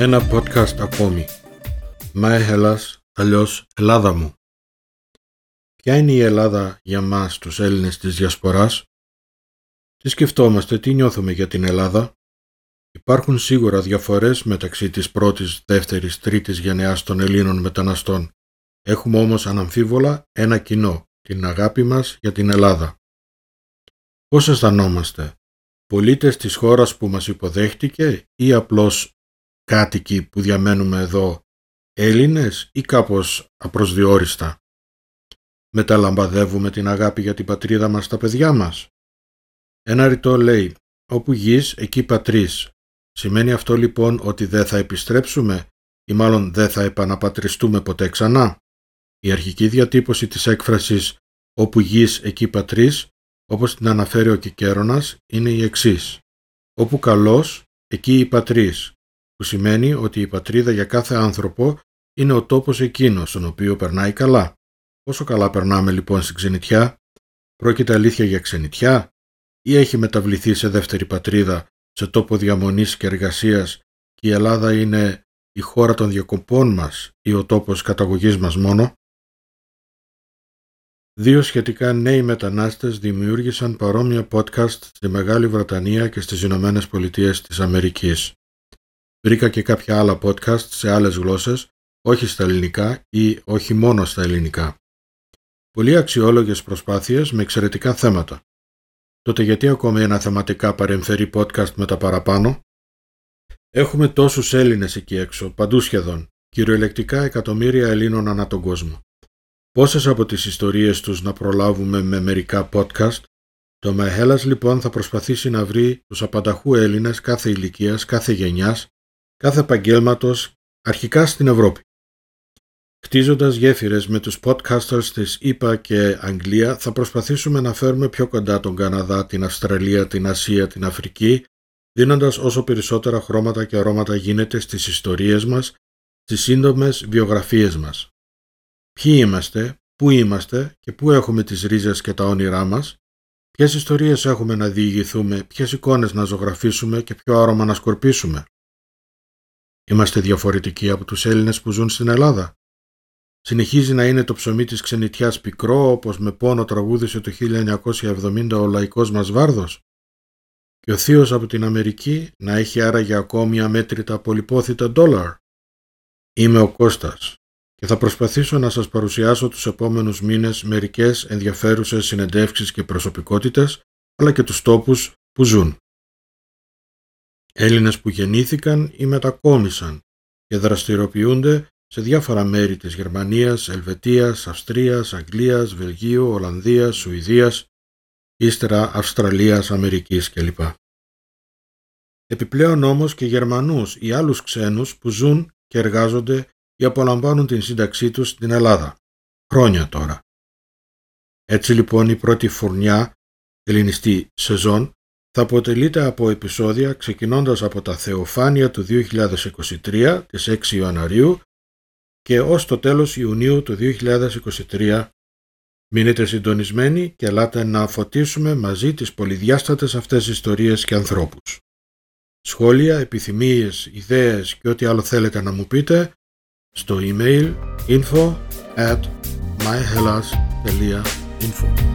Ένα podcast ακόμη. My Hellas, αλλιώς Ελλάδα μου. Ποια είναι η Ελλάδα για μας τους Έλληνες της Διασποράς; Τι σκεφτόμαστε, τι νιώθουμε για την Ελλάδα; Υπάρχουν σίγουρα διαφορές μεταξύ της πρώτης, δεύτερης, τρίτης γενεάς των Ελλήνων μεταναστών. Έχουμε όμως αναμφίβολα ένα κοινό, την αγάπη μας για την Ελλάδα. Πώς αισθανόμαστε, πολίτες της χώρας που μας υποδέχτηκε ή απλώς κάτοικοι που διαμένουμε εδώ Έλληνες ή κάπως απροσδιόριστα. Μεταλαμπαδεύουμε την αγάπη για την πατρίδα μας στα παιδιά μας. Ένα ρητό λέει «Όπου γης, εκεί πατρίς». Σημαίνει αυτό λοιπόν ότι δεν θα επιστρέψουμε ή μάλλον δεν θα επαναπατριστούμε ποτέ ξανά. Η αρχική διατύπωση της έκφρασης «Όπου γης, εκεί πατρίς» όπως την αναφέρει ο Κικέρονας είναι η εξής. «Όπου καλός, εκεί η πατρίς» που σημαίνει ότι η πατρίδα για κάθε άνθρωπο είναι ο τόπος εκείνος στον οποίο περνάει καλά. Πόσο καλά περνάμε λοιπόν στην ξενιτιά, πρόκειται αλήθεια για ξενιτιά; Ή έχει μεταβληθεί σε δεύτερη πατρίδα, σε τόπο διαμονής και εργασίας και η Ελλάδα είναι η χώρα των διακοπών μας ή ο τόπος καταγωγής μας μόνο; Δύο σχετικά νέοι μετανάστες δημιούργησαν παρόμοια podcast στη Μεγάλη Βρετανία και στις Ηνωμένες Πολιτείες της Αμερικής. Βρήκα και κάποια άλλα podcast σε άλλες γλώσσες, όχι στα ελληνικά ή όχι μόνο στα ελληνικά. Πολύ αξιόλογες προσπάθειες με εξαιρετικά θέματα. Τότε γιατί ακόμη ένα θεματικά παρεμφερή podcast με τα παραπάνω; Έχουμε τόσους Έλληνες εκεί έξω, παντού σχεδόν, κυριολεκτικά εκατομμύρια Ελλήνων ανά τον κόσμο. Πόσες από τις ιστορίες τους να προλάβουμε με μερικά podcast; Το Μαχέλας λοιπόν θα προσπαθήσει να βρει τους απανταχού Έλληνες κάθε ηλικίας, κάθε γενιάς, κάθε επαγγέλματος αρχικά στην Ευρώπη. Χτίζοντας γέφυρες με τους podcasters της ΗΠΑ και Αγγλία θα προσπαθήσουμε να φέρουμε πιο κοντά τον Καναδά, την Αυστραλία, την Ασία, την Αφρική, δίνοντας όσο περισσότερα χρώματα και αρώματα γίνεται στις ιστορίες μας, στις σύντομες βιογραφίες μας. Ποιοι είμαστε, πού είμαστε και πού έχουμε τις ρίζες και τα όνειρά μας, ποιες ιστορίες έχουμε να διηγηθούμε, ποιες εικόνες να ζωγραφίσουμε και ποιο άρωμα να σκορπίσουμε. Είμαστε διαφορετικοί από τους Έλληνες που ζουν στην Ελλάδα. Συνεχίζει να είναι το ψωμί της ξενιτιάς πικρό όπως με πόνο τραγούδισε το 1970 ο λαϊκός μας Βάρδος. Και ο θείος από την Αμερική να έχει άραγε ακόμη αμέτρητα πολυπόθητα ντόλαρ. Είμαι ο Κώστας και θα προσπαθήσω να σας παρουσιάσω τους επόμενους μήνες μερικές ενδιαφέρουσες συνεντεύξεις και προσωπικότητες αλλά και τους τόπους που ζουν. Έλληνες που γεννήθηκαν ή μετακόμισαν και δραστηριοποιούνται σε διάφορα μέρη της Γερμανίας, Ελβετίας, Αυστρίας, Αγγλίας, Βελγίου, Ολλανδίας, Σουηδίας, ύστερα Αυστραλίας, Αμερικής κλπ. Επιπλέον όμως και Γερμανούς ή άλλους ξένους που ζουν και εργάζονται ή απολαμβάνουν την σύνταξή τους στην Ελλάδα. Χρόνια τώρα. Έτσι λοιπόν η πρώτη φουρνιά ελληνιστή σεζόν θα αποτελείται από επεισόδια ξεκινώντας από τα Θεοφάνεια του 2023 της 6 Ιανουαρίου και ως το τέλος Ιουνίου του 2023. Μείνετε συντονισμένοι και ελάτε να φωτίσουμε μαζί τις πολυδιάστατες αυτές ιστορίες και ανθρώπους. Σχόλια, επιθυμίες, ιδέες και ό,τι άλλο θέλετε να μου πείτε στο email info at myhellas.info